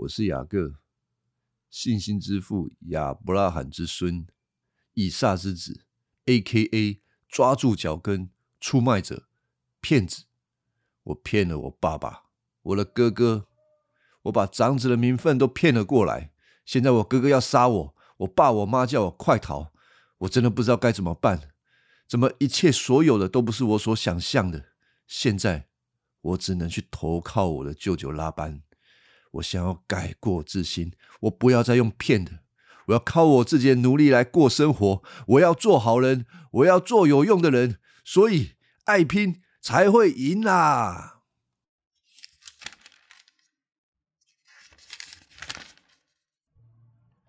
我是雅各，信心之父亚伯拉罕之孙，以撒之子，A.K.A. 抓住脚跟出卖者、骗子。我骗了我爸爸，我的哥哥，我把长子的名分都骗了过来。现在我哥哥要杀我，我爸我妈叫我快逃，我真的不知道该怎么办。怎么一切所有的都不是我所想象的？现在我只能去投靠我的舅舅拉班。我想要改过自新，我不要再用骗的，我要靠我自己的努力来过生活。我要做好人，我要做有用的人，所以爱拼才会赢啦！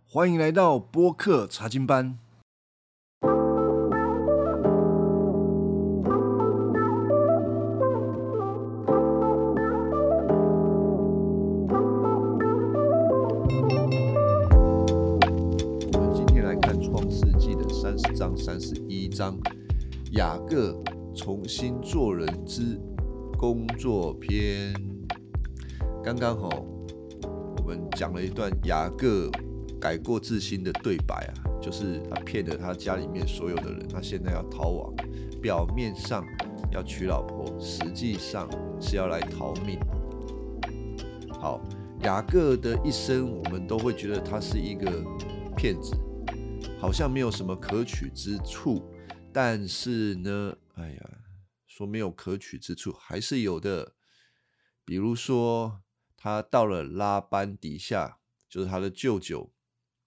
欢迎来到播客查经班。三十一章，雅各重新做人之工作篇。刚刚好，我们讲了一段雅各改过自新的对白啊，就是他骗了他家里面所有的人，他现在要逃亡，表面上要娶老婆，实际上是要来逃命。好，雅各的一生，我们都会觉得他是一个骗子，好像没有什么可取之处。但是呢，哎呀，说没有可取之处，还是有的。比如说，他到了拉班底下，就是他的舅舅，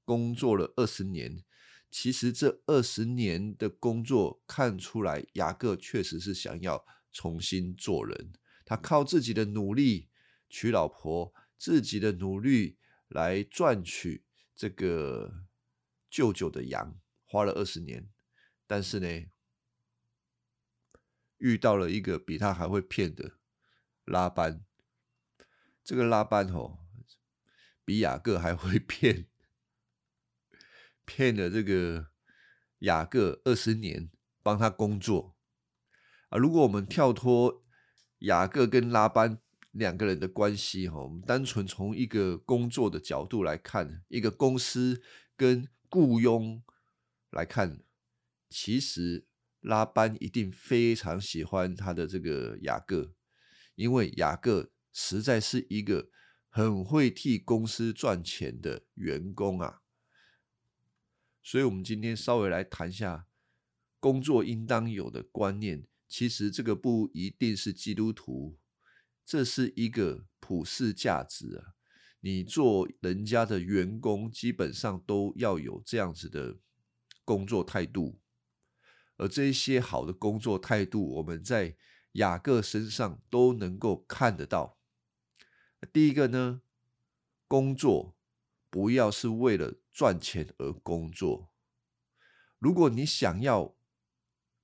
工作了二十年。其实这二十年的工作看出来，雅各确实是想要重新做人。他靠自己的努力娶老婆，自己的努力来赚取这个舅舅的羊，花了二十年。但是呢，遇到了一个比他还会骗的拉班。这个拉班哦，比雅各还会骗，骗了这个雅各二十年帮他工作啊。如果我们跳脱雅各跟拉班两个人的关系哈，我们单纯从一个工作的角度来看，一个公司跟雇佣来看，其实拉班一定非常喜欢他的这个雅各，因为雅各。实在是一个很会替公司赚钱的员工啊，所以，我们今天稍微来谈一下工作应当有的观念。其实，这个不一定是基督徒，这是一个普世价值啊。你做人家的员工，基本上都要有这样子的工作态度，而这些好的工作态度，我们在雅各身上都能够看得到。第一个呢，工作不要是为了赚钱而工作。如果你想要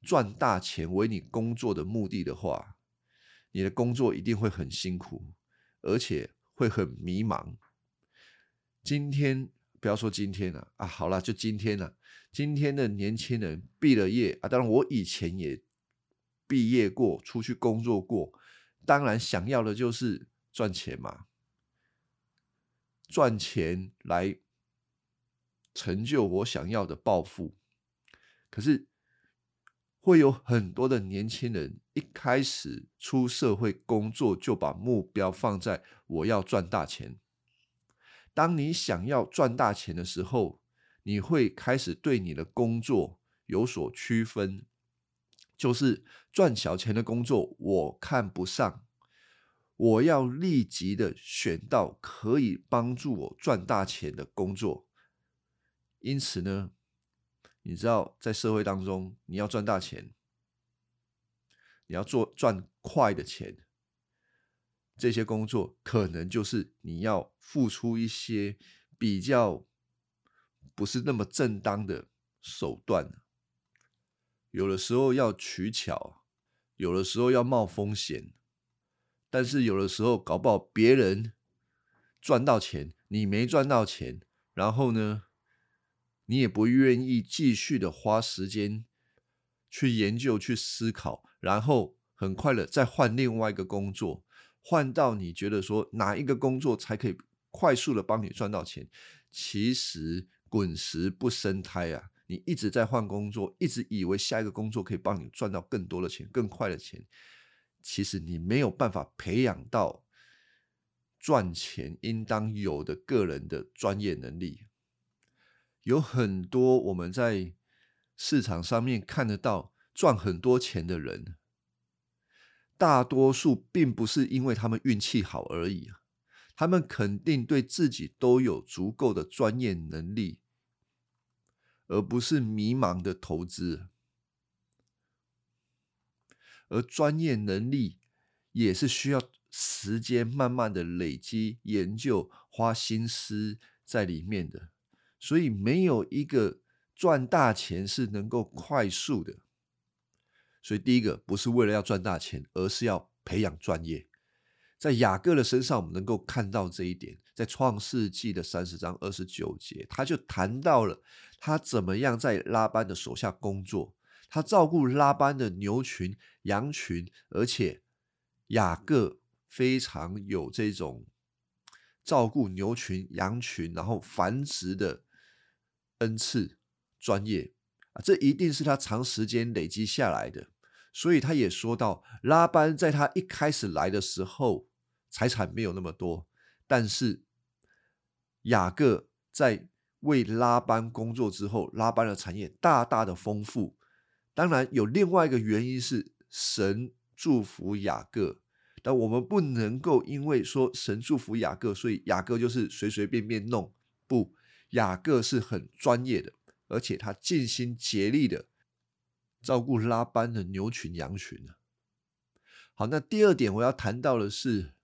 赚大钱为你工作的目的的话，你的工作一定会很辛苦，而且会很迷茫。今天不要说今天了啊，好了，就今天了。今天的年轻人毕了业啊，当然我以前也毕业过，出去工作过，当然想要的就是。赚钱嘛，赚钱来成就我想要的抱负。可是会有很多的年轻人一开始出社会工作，就把目标放在我要赚大钱。当你想要赚大钱的时候，你会开始对你的工作有所区分，就是赚小钱的工作我看不上。我要立即的选到可以帮助我赚大钱的工作，因此呢，你知道在社会当中，你要赚大钱，你要做赚快的钱，这些工作可能就是你要付出一些比较不是那么正当的手段，有的时候要取巧，有的时候要冒风险。但是有的时候搞不好别人赚到钱，你没赚到钱，然后呢，你也不愿意继续的花时间去研究、去思考，然后很快的再换另外一个工作，换到你觉得说哪一个工作才可以快速的帮你赚到钱，其实滚石不生胎啊！你一直在换工作，一直以为下一个工作可以帮你赚到更多的钱、更快的钱，其实你没有办法培养到赚钱应当有的个人的专业能力。有很多我们在市场上面看得到赚很多钱的人，大多数并不是因为他们运气好而已啊，他们肯定对自己都有足够的专业能力。而不是迷茫的投资，而专业能力也是需要时间慢慢的累积、研究、花心思在里面的。所以，没有一个赚大钱是能够快速的。所以，第一个不是为了要赚大钱，而是要培养专业。在雅各的身上，我们能够看到这一点。在创世纪的三十章二十九节，他就谈到了他怎么样在拉班的手下工作，他照顾拉班的牛群、羊群，而且雅各非常有这种照顾牛群、羊群，然后繁殖的恩赐专业啊，这一定是他长时间累积下来的。所以他也说到，拉班在他一开始来的时候，财产没有那么多，但是雅各在为拉班工作之后，拉班的产业大大的丰富。当然有另外一个原因是神祝福雅各，但我们不能够因为说神祝福雅各，所以雅各就是随随便便弄。不，雅各是很专业的，而且他尽心竭力的。照顾拉班的牛群羊群呢？好，那第二点我要谈到的是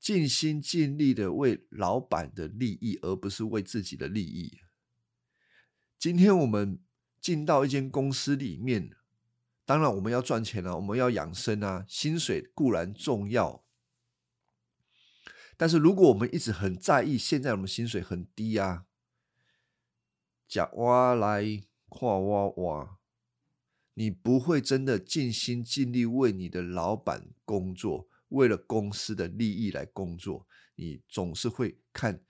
尽心尽力的为老板的利益，而不是为自己的利益。今天我们进到一间公司里面，当然我们要赚钱啊，我们要养生啊，薪水固然重要，但是如果我们一直很在意现在我们薪水很低啊，讲哇来。夸哇哇！你不会真的尽心尽力为你的老板工作，为了公司的利益来工作。你总是会看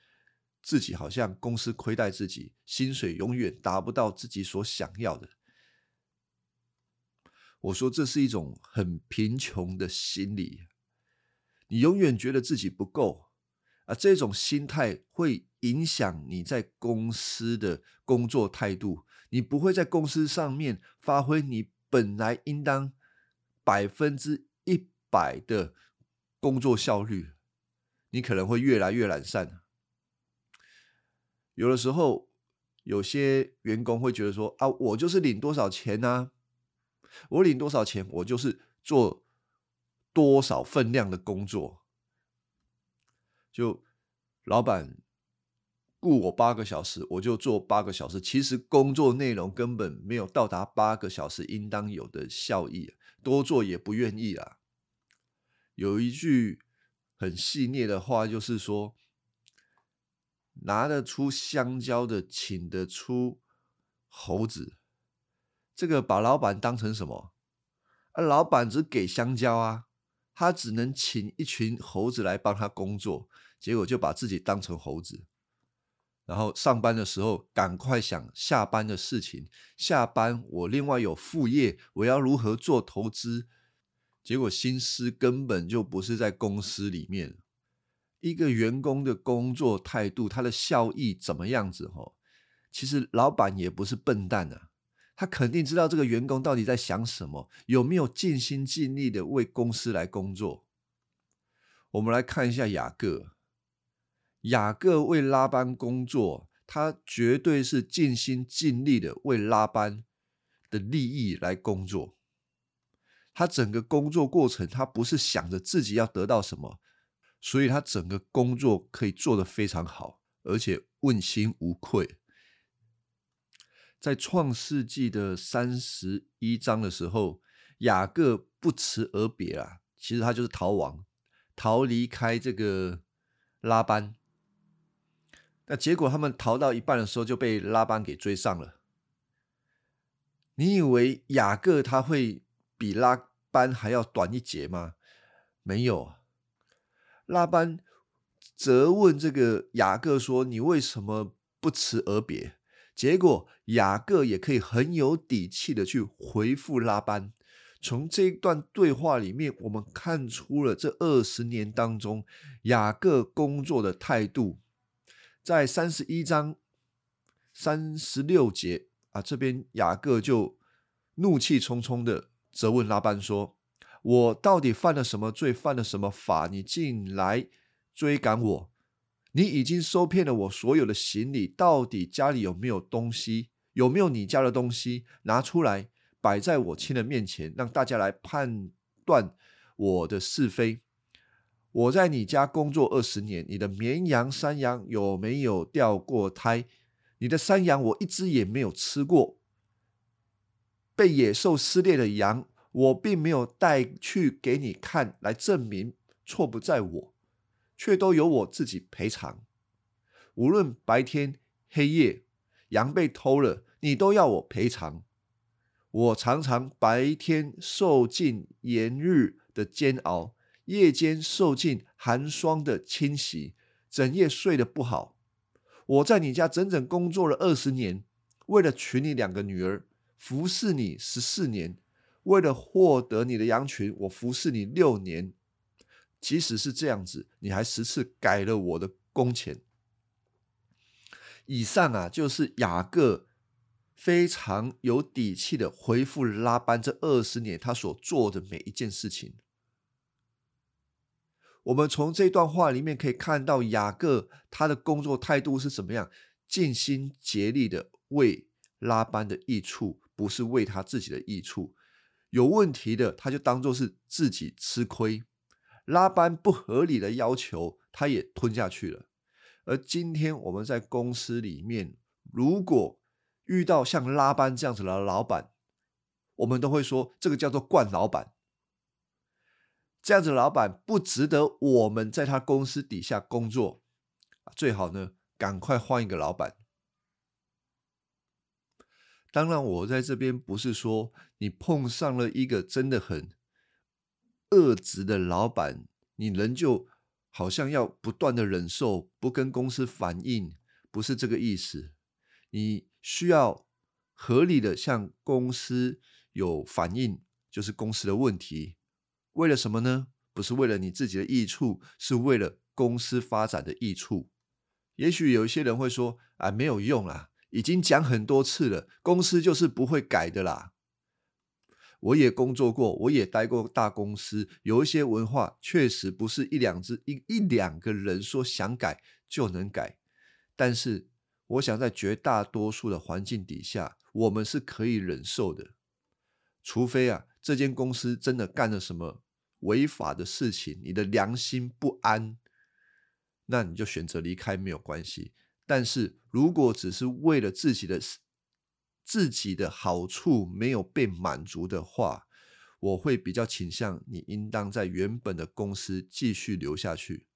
自己好像公司亏待自己，薪水永远达不到自己所想要的。我说这是一种很贫穷的心理，你永远觉得自己不够啊！这种心态会影响你在公司的工作态度。你不会在公司上面发挥你本来应当百分之一百的工作效率，你可能会越来越懒散。有的时候，有些员工会觉得说：“啊，我就是领多少钱呢？我领多少钱，我就是做多少分量的工作。”就老板。雇我八个小时，我就做八个小时。其实工作内容根本没有到达八个小时应当有的效益，多做也不愿意啊。有一句很戏谑的话，就是说：拿得出香蕉的，请得出猴子。这个把老板当成什么？啊，老板只给香蕉啊，他只能请一群猴子来帮他工作，结果就把自己当成猴子。然后上班的时候，赶快想下班的事情。下班我另外有副业，我要如何做投资？结果心思根本就不是在公司里面。一个员工的工作态度，他的效益怎么样子？哈，其实老板也不是笨蛋啊，他肯定知道这个员工到底在想什么，有没有尽心尽力的为公司来工作。我们来看一下雅各。雅各为拉班工作，他绝对是尽心尽力的为拉班的利益来工作。他整个工作过程，他不是想着自己要得到什么，所以他整个工作可以做得非常好，而且问心无愧。在创世纪的三十一章的时候，雅各不辞而别啊，其实他就是逃亡，逃离开这个拉班。那结果，他们逃到一半的时候就被拉班给追上了。你以为雅各他会比拉班还要短一截吗？没有，拉班责问这个雅各说：“你为什么不辞而别？”结果雅各也可以很有底气的去回复拉班。从这一段对话里面，我们看出了这二十年当中雅各工作的态度。在三十一章三十六节啊，这边雅各就怒气冲冲的责问拉班说：“我到底犯了什么罪？犯了什么法？你进来追赶我？”你已经收骗了我所有的行李，到底家里有没有东西？有没有你家的东西拿出来摆在我亲人面前，让大家来判断我的是非？我在你家工作二十年，你的绵羊、山羊有没有掉过胎？你的山羊我一只也没有吃过。被野兽撕裂的羊，我并没有带去给你看，来证明错不在我。却都由我自己赔偿。无论白天黑夜，羊被偷了，你都要我赔偿。我常常白天受尽炎日的煎熬，夜间受尽寒霜的侵袭，整夜睡得不好。我在你家整整工作了二十年，为了娶你两个女儿，服侍你十四年；为了获得你的羊群，我服侍你六年。即使是这样子，你还十次改了我的工钱。以上啊，就是雅各非常有底气的回复拉班这二十年他所做的每一件事情。我们从这段话里面可以看到，雅各他的工作态度是怎么样，尽心竭力的为拉班的益处，不是为他自己的益处。有问题的，他就当做是自己吃亏。拉班不合理的要求，他也吞下去了。而今天我们在公司里面，如果遇到像拉班这样子的老板，我们都会说这个叫做惯老板。这样子老板不值得我们在他公司底下工作，最好呢赶快换一个老板。当然，我在这边不是说你碰上了一个真的很。恶职的老板，你仍旧好像要不断的忍受，不跟公司反映，不是这个意思。你需要合理的向公司有反映，就是公司的问题。为了什么呢？不是为了你自己的益处，是为了公司发展的益处。也许有一些人会说：“啊，没有用啦，已经讲很多次了，公司就是不会改的啦。”我也工作过，我也待过大公司，有一些文化确实不是一两只一一两个人说想改就能改。但是，我想在绝大多数的环境底下，我们是可以忍受的。除非啊，这间公司真的干了什么违法的事情，你的良心不安，那你就选择离开没有关系。但是如果只是为了自己的，自己的好处没有被满足的话，我会比较倾向你应当在原本的公司继续留下去。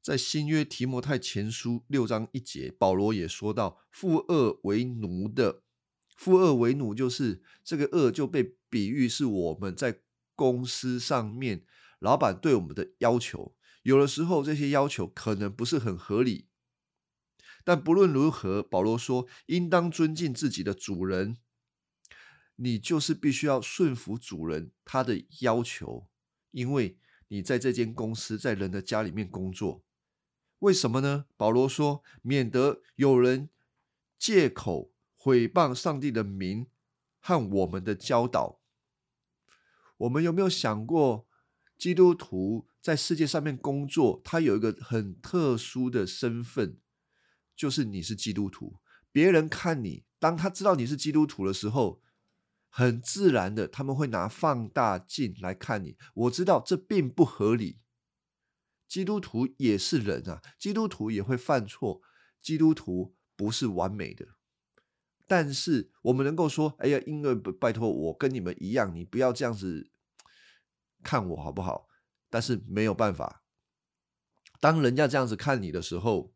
在新约提摩太前书六章一节，保罗也说到：“负恶为奴的，负恶为奴，就是这个恶就被比喻是我们在公司上面老板对我们的要求，有的时候这些要求可能不是很合理。”但不论如何，保罗说，应当尊敬自己的主人。你就是必须要顺服主人他的要求，因为你在这间公司，在人的家里面工作。为什么呢？保罗说，免得有人借口毁谤上帝的名和我们的教导。我们有没有想过，基督徒在世界上面工作，他有一个很特殊的身份？就是你是基督徒，别人看你，当他知道你是基督徒的时候，很自然的他们会拿放大镜来看你。我知道这并不合理，基督徒也是人啊，基督徒也会犯错，基督徒不是完美的。但是我们能够说，哎呀，因为拜托我跟你们一样，你不要这样子看我好不好？但是没有办法，当人家这样子看你的时候。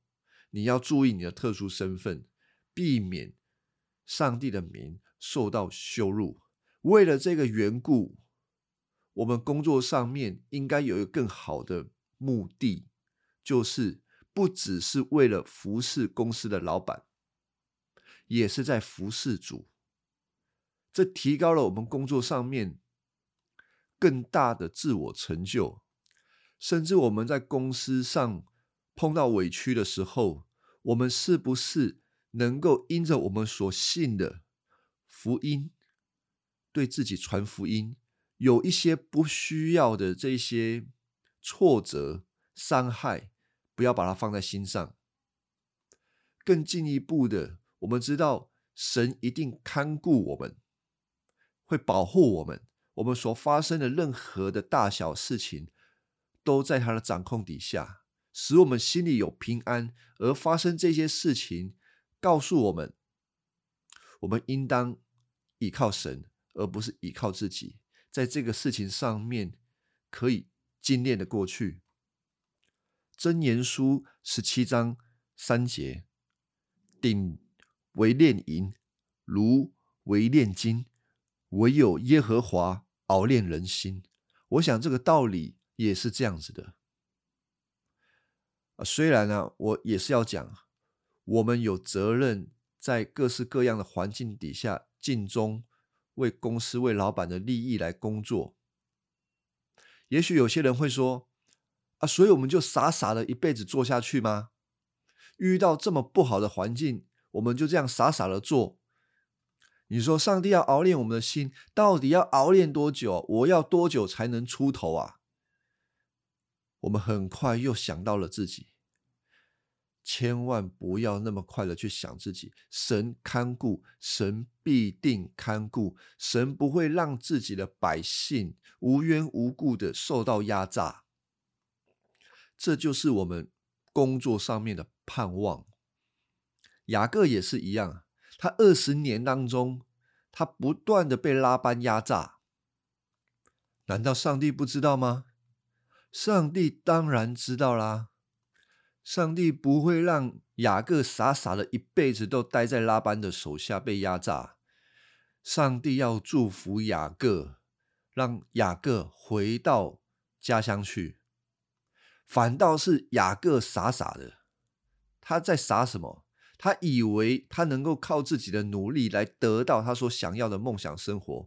你要注意你的特殊身份，避免上帝的名受到羞辱。为了这个缘故，我们工作上面应该有一个更好的目的，就是不只是为了服侍公司的老板，也是在服侍主。这提高了我们工作上面更大的自我成就，甚至我们在公司上碰到委屈的时候，我们是不是能够因着我们所信的福音，对自己传福音，有一些不需要的这些挫折、伤害，不要把它放在心上。更进一步的，我们知道神一定看顾我们。会保护我们，我们所发生的任何的大小事情，都在他的掌控底下，使我们心里有平安。而发生这些事情，告诉我们，我们应当依靠神，而不是依靠自己。在这个事情上面，可以精炼的过去。真言书十七章三节，顶为炼银，炉为炼金。唯有耶和华熬炼人心，我想这个道理也是这样子的。虽然呢，我也是要讲，我们有责任在各式各样的环境底下尽忠，为公司、为老板的利益来工作。也许有些人会说：“啊，所以我们就傻傻的一辈子做下去吗？遇到这么不好的环境，我们就这样傻傻的做？”你说上帝要熬炼我们的心，到底要熬炼多久？我要多久才能出头啊？我们很快又想到了自己，千万不要那么快的去想自己。神看顾，神必定看顾，神不会让自己的百姓无缘无故的受到压榨。这就是我们工作上面的盼望。雅各也是一样。他二十年当中，他不断的被拉班压榨，难道上帝不知道吗？上帝当然知道啦。上帝不会让雅各傻傻的一辈子都待在拉班的手下被压榨。上帝要祝福雅各，让雅各回到家乡去。反倒是雅各傻傻的，他在傻什么？他以为他能够靠自己的努力来得到他所想要的梦想生活，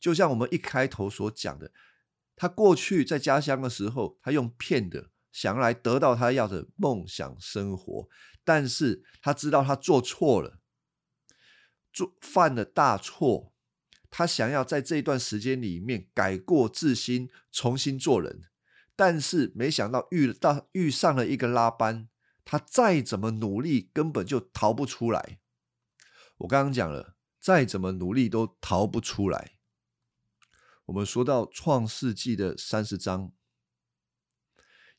就像我们一开头所讲的，他过去在家乡的时候，他用骗的想要来得到他要的梦想生活，但是他知道他做错了，做犯了大错，他想要在这段时间里面改过自新，重新做人，但是没想到遇到遇上了一个拉班。他再怎么努力，根本就逃不出来。我刚刚讲了，再怎么努力都逃不出来。我们说到创世纪的三十章，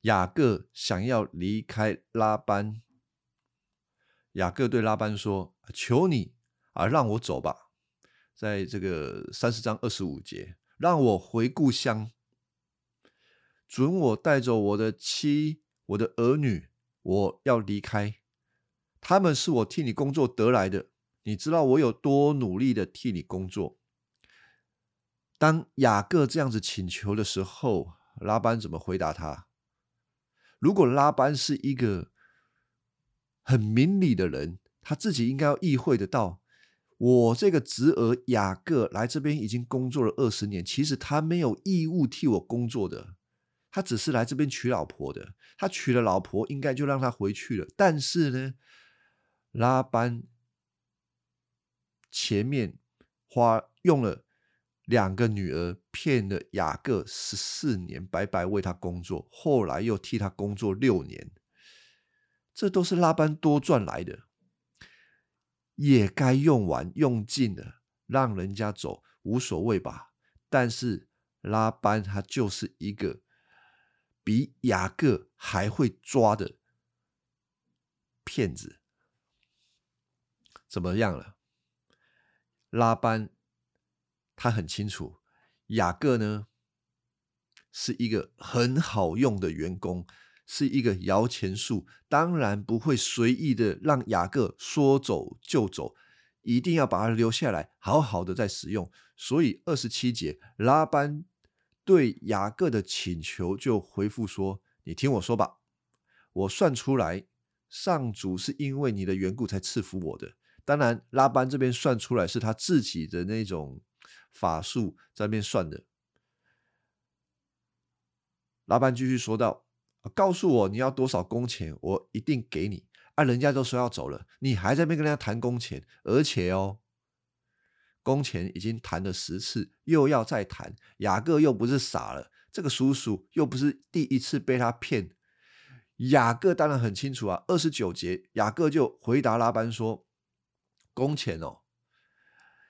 雅各想要离开拉班，雅各对拉班说：“求你啊，让我走吧。”在这个三十章二十五节，让我回故乡，准我带走我的妻、我的儿女。我要离开，他们是我替你工作得来的。你知道我有多努力的替你工作。当雅各这样子请求的时候，拉班怎么回答他？如果拉班是一个很明理的人，他自己应该要意会得到，我这个侄儿雅各来这边已经工作了二十年，其实他没有义务替我工作的。他只是来这边娶老婆的，他娶了老婆，应该就让他回去了。但是呢，拉班前面花用了两个女儿骗了雅各十四年，白白为他工作，后来又替他工作六年，这都是拉班多赚来的，也该用完用尽了，让人家走无所谓吧。但是拉班他就是一个。比雅各还会抓的骗子怎么样了？拉班他很清楚，雅各呢是一个很好用的员工，是一个摇钱树，当然不会随意的让雅各说走就走，一定要把他留下来，好好的再使用。所以二十七节，拉班。对雅各的请求就回复说：“你听我说吧，我算出来，上主是因为你的缘故才赐福我的。当然，拉班这边算出来是他自己的那种法术在那边算的。拉班继续说道：“告诉我你要多少工钱，我一定给你。啊，人家都说要走了，你还在那边跟人家谈工钱，而且哦，工钱已经谈了十次，又要再谈。雅各又不是傻了，这个叔叔又不是第一次被他骗。雅各当然很清楚啊。二十九节，雅各就回答拉班说。”工钱哦，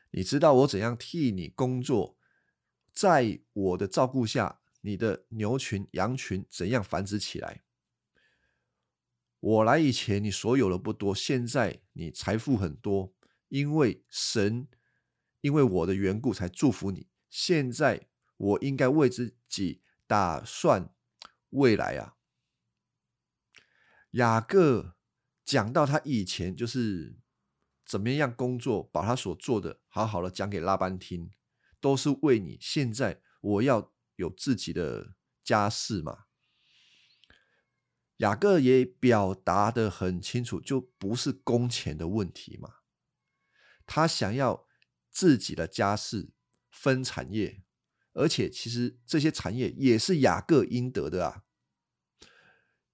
你知道我怎样替你工作，在我的照顾下，你的牛群、羊群怎样繁殖起来？我来以前，你所有的不多，现在你财富很多，因为神因为我的缘故才祝福你。现在我应该为自己打算未来啊。雅各讲到他以前就是。怎么样工作，把他所做的好好的讲给拉班听，都是为你。现在我要有自己的家事嘛。雅各也表达的很清楚，就不是工钱的问题嘛。他想要自己的家事分产业，而且其实这些产业也是雅各应得的啊。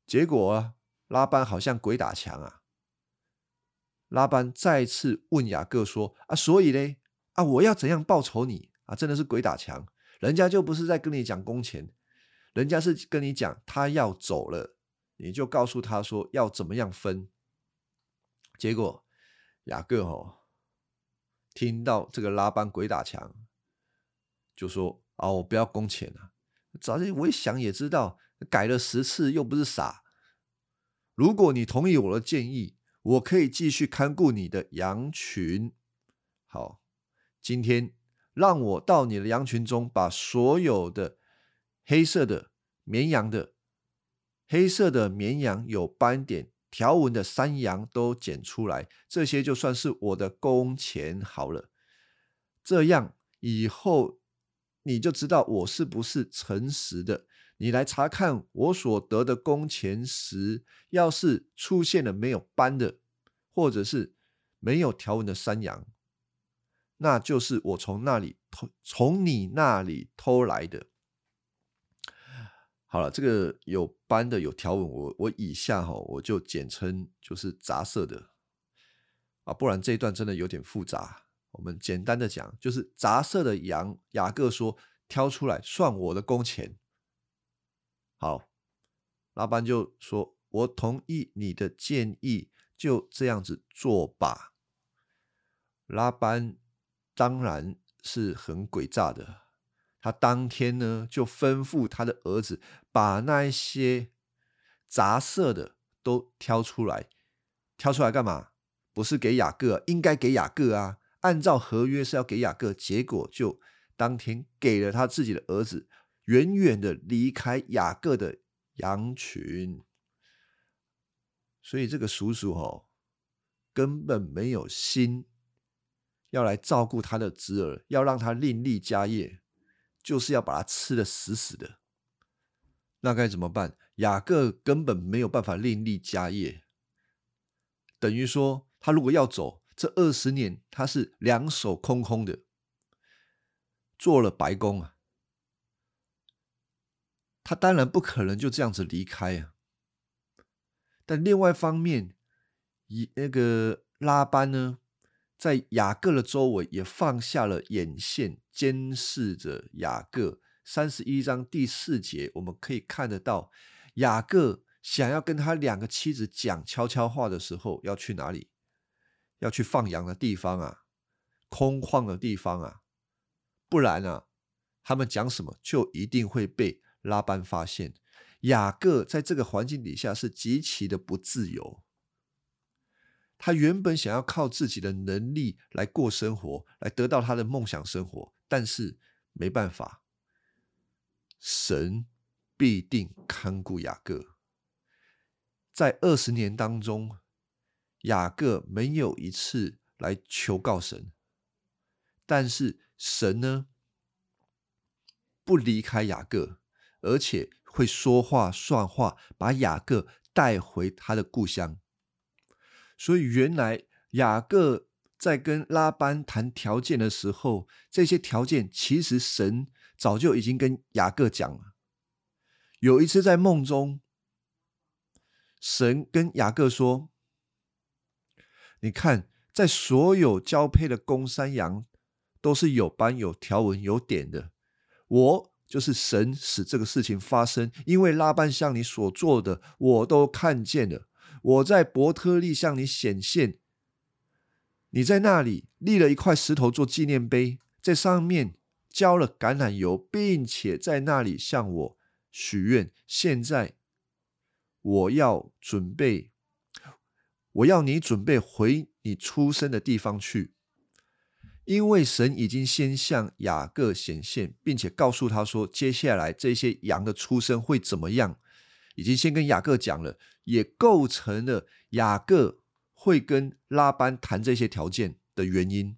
结果拉班好像鬼打墙啊。拉班再次问雅各说：“啊，所以呢？啊，我要怎样报酬你？啊，真的是鬼打墙！人家就不是在跟你讲工钱，人家是跟你讲他要走了，你就告诉他说要怎么样分。结果雅各哦，听到这个拉班鬼打墙，就说：啊，我不要工钱了。早就我一想也知道，改了十次又不是傻。如果你同意我的建议。”我可以继续看顾你的羊群。好，今天让我到你的羊群中，把所有的黑色的绵羊的黑色的绵羊有斑点条纹的山羊都剪出来，这些就算是我的工钱好了。这样以后你就知道我是不是诚实的。你来查看我所得的工钱时，要是出现了没有斑的，或者是没有条纹的山羊，那就是我从那里偷，从你那里偷来的。好了，这个有斑的、有条纹，我我以下哈，我就简称就是杂色的啊，不然这一段真的有点复杂。我们简单的讲，就是杂色的羊，雅各说挑出来算我的工钱。好，拉班就说：“我同意你的建议，就这样子做吧。”拉班当然是很诡诈的，他当天呢就吩咐他的儿子把那一些杂色的都挑出来，挑出来干嘛？不是给雅各，应该给雅各啊，按照合约是要给雅各，结果就当天给了他自己的儿子。远远的离开雅各的羊群，所以这个叔叔哦，根本没有心要来照顾他的侄儿，要让他另立家业，就是要把他吃的死死的。那该怎么办？雅各根本没有办法另立家业，等于说他如果要走，这二十年他是两手空空的，做了白工啊。他当然不可能就这样子离开啊！但另外一方面，以那个拉班呢，在雅各的周围也放下了眼线，监视着雅各。三十一章第四节，我们可以看得到，雅各想要跟他两个妻子讲悄悄话的时候，要去哪里？要去放羊的地方啊，空旷的地方啊，不然啊，他们讲什么就一定会被。拉班发现雅各在这个环境底下是极其的不自由。他原本想要靠自己的能力来过生活，来得到他的梦想生活，但是没办法，神必定看顾雅各。在二十年当中，雅各没有一次来求告神，但是神呢，不离开雅各。而且会说话算话，把雅各带回他的故乡。所以，原来雅各在跟拉班谈条件的时候，这些条件其实神早就已经跟雅各讲了。有一次在梦中，神跟雅各说：“你看，在所有交配的公山羊都是有斑、有条纹、有点的。我就是神，使这个事情发生，因为拉班向你所做的，我都看见了。我在伯特利向你显现，你在那里立了一块石头做纪念碑，在上面浇了橄榄油，并且在那里向我。”许愿，现在我要准备，我要你准备回你出生的地方去，因为神已经先向雅各显现，并且告诉他说，接下来这些羊的出生会怎么样，已经先跟雅各讲了，也构成了雅各会跟拉班谈这些条件的原因。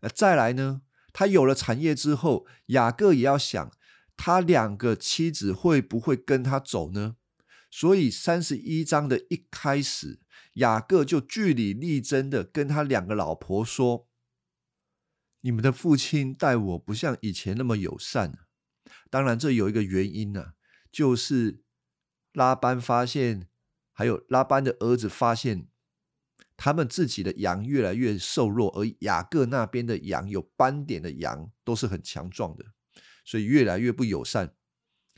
呃，再来呢，他有了产业之后，雅各也要想。他两个妻子会不会跟他走呢？所以三十一章的一开始，雅各就据理力争的跟他两个老婆说：“你们的父亲待我不像以前那么友善。”当然，这有一个原因呢，就是拉班发现，还有拉班的儿子发现，他们自己的羊越来越瘦弱，而雅各那边的羊有斑点的羊都是很强壮的。所以越来越不友善，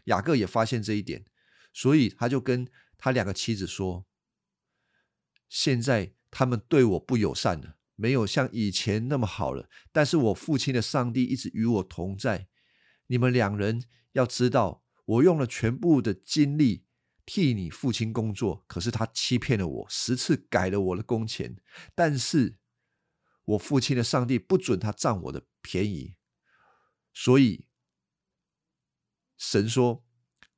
雅各也发现这一点，所以他就跟他两个妻子说：“现在他们对我不友善了，没有像以前那么好了。但是我父亲的上帝一直与我同在。你们两人要知道，我用了全部的精力替你父亲工作，可是他欺骗了我，十次改了我的工钱。但是我父亲的上帝不准他占我的便宜，所以。”神说：“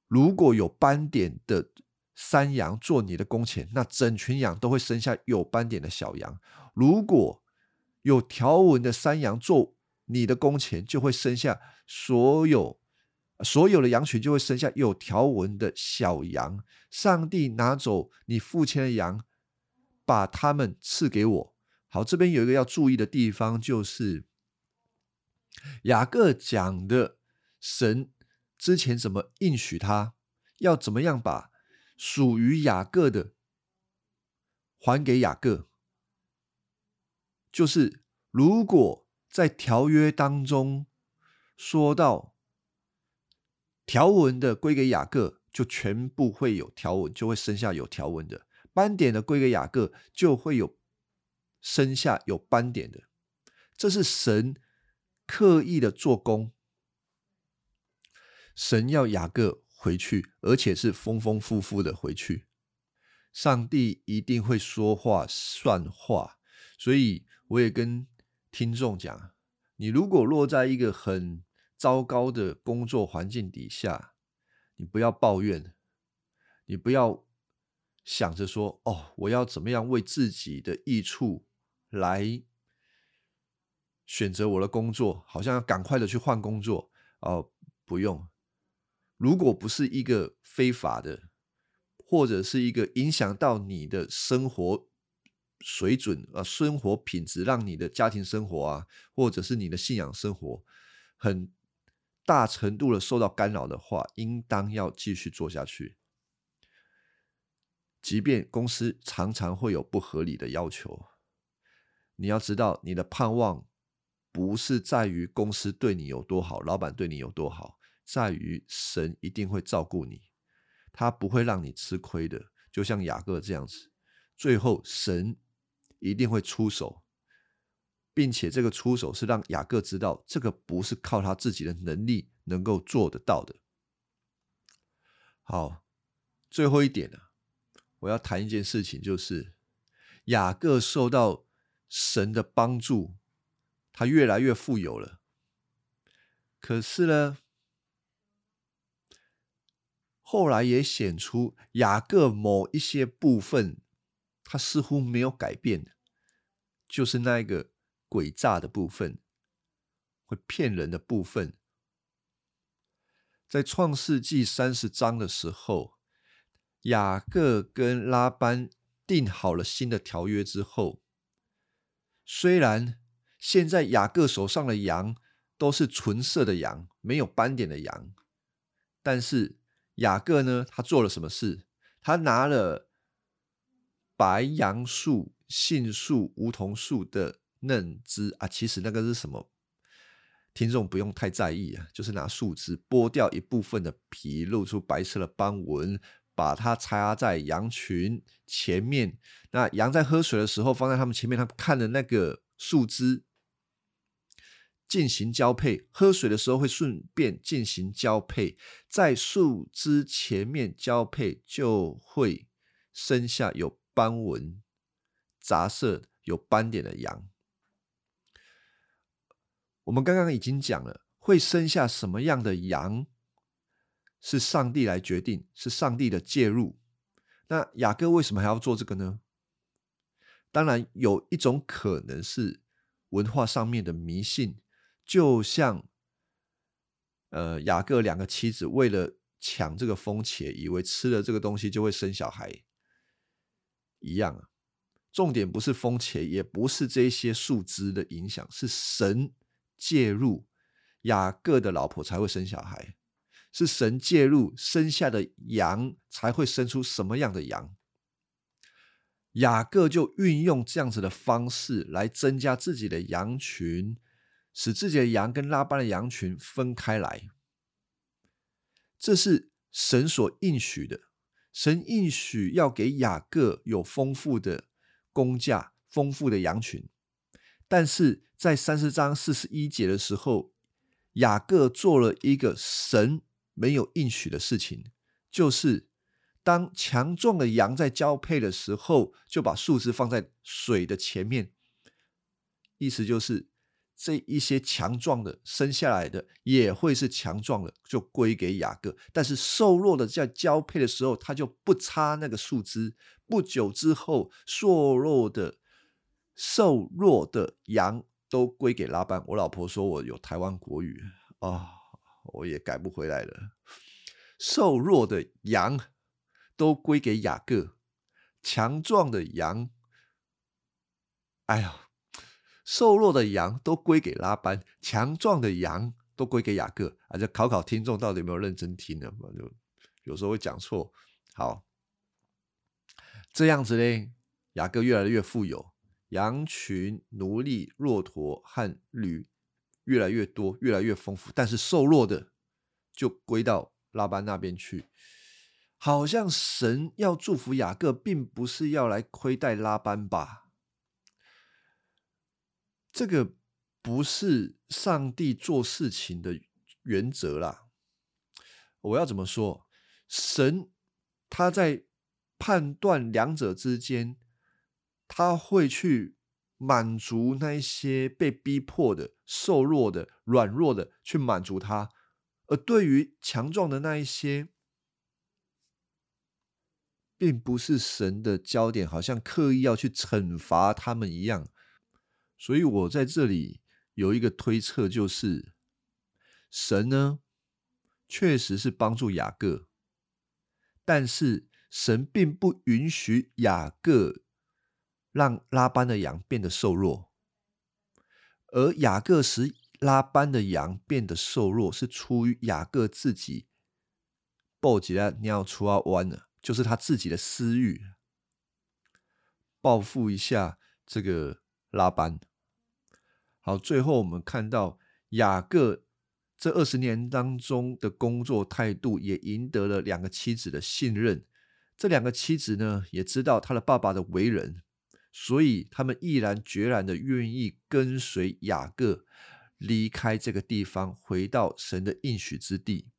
如果有斑点的山羊做你的工钱，那整群羊都会生下有斑点的小羊；如果有条纹的山羊做你的工钱，就会生下所有所有的羊群就会生下有条纹的小羊。上帝拿走你父亲的羊，把他们赐给我。好，这边有一个要注意的地方，就是雅各讲的神。”之前怎么应许他要怎么样把属于雅各的还给雅各？就是如果在条约当中说到条纹的归给雅各，就全部会有条纹，就会生下有条纹的；斑点的归给雅各，就会有生下有斑点的。这是神刻意的做工。神要雅各回去，而且是丰丰富富的回去。上帝一定会说话算话，所以我也跟听众讲：你如果落在一个很糟糕的工作环境底下，你不要抱怨，你不要想着说：“哦，我要怎么样为自己的益处来选择我的工作，好像要赶快的去换工作。”哦，不用。如果不是一个非法的，或者是一个影响到你的生活水准啊、生活品质，让你的家庭生活啊，或者是你的信仰生活，很大程度的受到干扰的话，应当要继续做下去。即便公司常常会有不合理的要求，你要知道，你的盼望不是在于公司对你有多好，老板对你有多好。在于神一定会照顾你，他不会让你吃亏的。就像雅各这样子，最后神一定会出手，并且这个出手是让雅各知道，这个不是靠他自己的能力能够做得到的。好，最后一点呢，我要谈一件事情，就是雅各受到神的帮助，他越来越富有了。可是呢？后来也显出雅各某一些部分，他似乎没有改变，就是那一个诡诈的部分，会骗人的部分。在创世纪三十章的时候，雅各跟拉班定好了新的条约之后，虽然现在雅各手上的羊都是纯色的羊，没有斑点的羊，但是雅各呢，他做了什么事？他拿了白杨树、杏树、梧桐树的嫩枝啊，其实那个是什么？听众不用太在意啊，就是拿树枝剥掉一部分的皮，露出白色的斑纹，把它插在羊群前面。那羊在喝水的时候，放在他们前面，他们看的那个树枝进行交配，喝水的时候会顺便进行交配，在树枝前面交配就会生下有斑纹、杂色、有斑点的羊。我们刚刚已经讲了，会生下什么样的羊，是上帝来决定，是上帝的介入。那雅各为什么还要做这个呢？当然，有一种可能是文化上面的迷信，就像呃雅各两个妻子为了抢这个风茄，以为吃了这个东西就会生小孩一样。重点不是风茄，也不是这些树枝的影响，是神。介入雅各的老婆才会生小孩，是神介入生下的羊才会生出什么样的羊。雅各就运用这样子的方式来增加自己的羊群，使自己的羊跟拉班的羊群分开来。这是神所应许的，神应许要给雅各有丰富的工价、丰富的羊群。但是在三十章四十一节的时候，雅各做了一个神没有应许的事情，就是当强壮的羊在交配的时候，就把树枝放在水的前面，意思就是这一些强壮的生下来的也会是强壮的，就归给雅各。但是瘦弱的在交配的时候，他就不插那个树枝。不久之后，瘦弱的。瘦弱的羊都归给拉班。我老婆说我有台湾国语啊，我也改不回来了。瘦弱的羊都归给雅各，强壮的羊，哎呀，瘦弱的羊都归给拉班，强壮的羊都归给雅各。啊，就考考听众到底有没有认真听呢？就有时候会讲错。好，这样子呢，雅各越来越富有。羊群、奴隶、骆驼和驴越来越多，越来越丰富，但是瘦弱的就归到拉班那边去。好像神要祝福雅各，并不是要来亏待拉班吧？这个不是上帝做事情的原则啦。我要怎么说？神他在判断两者之间。他会去满足那一些被逼迫的、瘦弱的、软弱的，去满足他；而对于强壮的那一些，并不是神的焦点，好像刻意要去惩罚他们一样。所以我在这里有一个推测，就是神呢，确实是帮助雅各，但是神并不允许雅各。让拉班的羊变得瘦弱，而雅各使拉班的羊变得瘦弱，是出于雅各自己报起来尿出啊弯了，就是他自己的私欲，报复一下这个拉班。好，最后我们看到雅各这二十年当中的工作态度，也赢得了两个妻子的信任。这两个妻子呢，也知道他的爸爸的为人。所以，他们毅然决然的愿意跟随雅各离开这个地方，回到神的应许之地。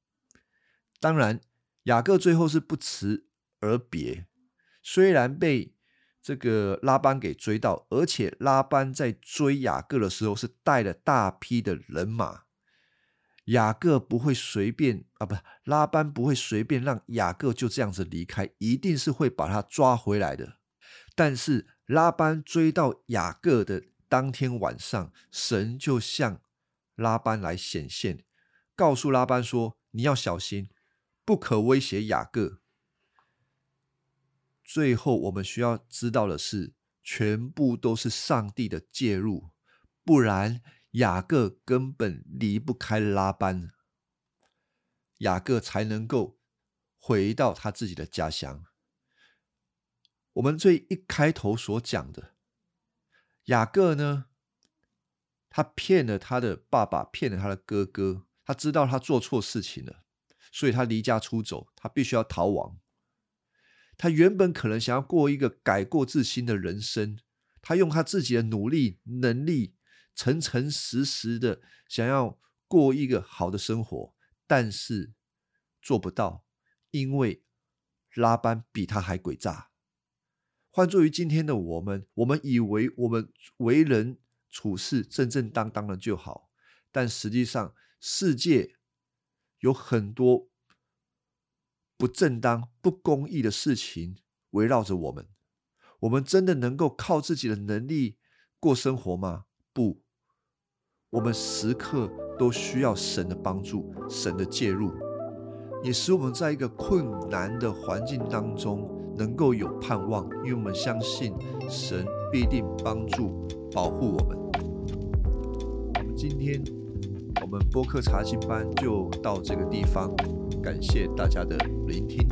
当然，雅各最后是不辞而别。虽然被这个拉班给追到，而且拉班在追雅各的时候是带了大批的人马，雅各不会随便啊，不，拉班不会随便让雅各就这样子离开，一定是会把他抓回来的。但是。拉班追到雅各的当天晚上，神就向拉班来显现，告诉拉班说：“你要小心，不可威胁雅各。”最后我们需要知道的是，全部都是上帝的介入，不然雅各根本离不开拉班，雅各才能够回到他自己的家乡。我们最一开头所讲的雅各呢，他骗了他的爸爸，骗了他的哥哥，他知道他做错事情了，所以他离家出走，他必须要逃亡。他原本可能想要过一个改过自新的人生，他用他自己的努力、能力，诚诚实实的想要过一个好的生活，但是做不到，因为拉班比他还诡诈。换作于今天的我们，我们以为我们为人处事正正当当的就好，但实际上世界有很多不正当、不公义的事情围绕着我们。我们真的能够靠自己的能力过生活吗？不，我们时刻都需要神的帮助、神的介入，也使我们在一个困难的环境当中。能够有盼望，因为我们相信神必定帮助保护我们。我们今天我们播客查经班就到这个地方，感谢大家的聆听。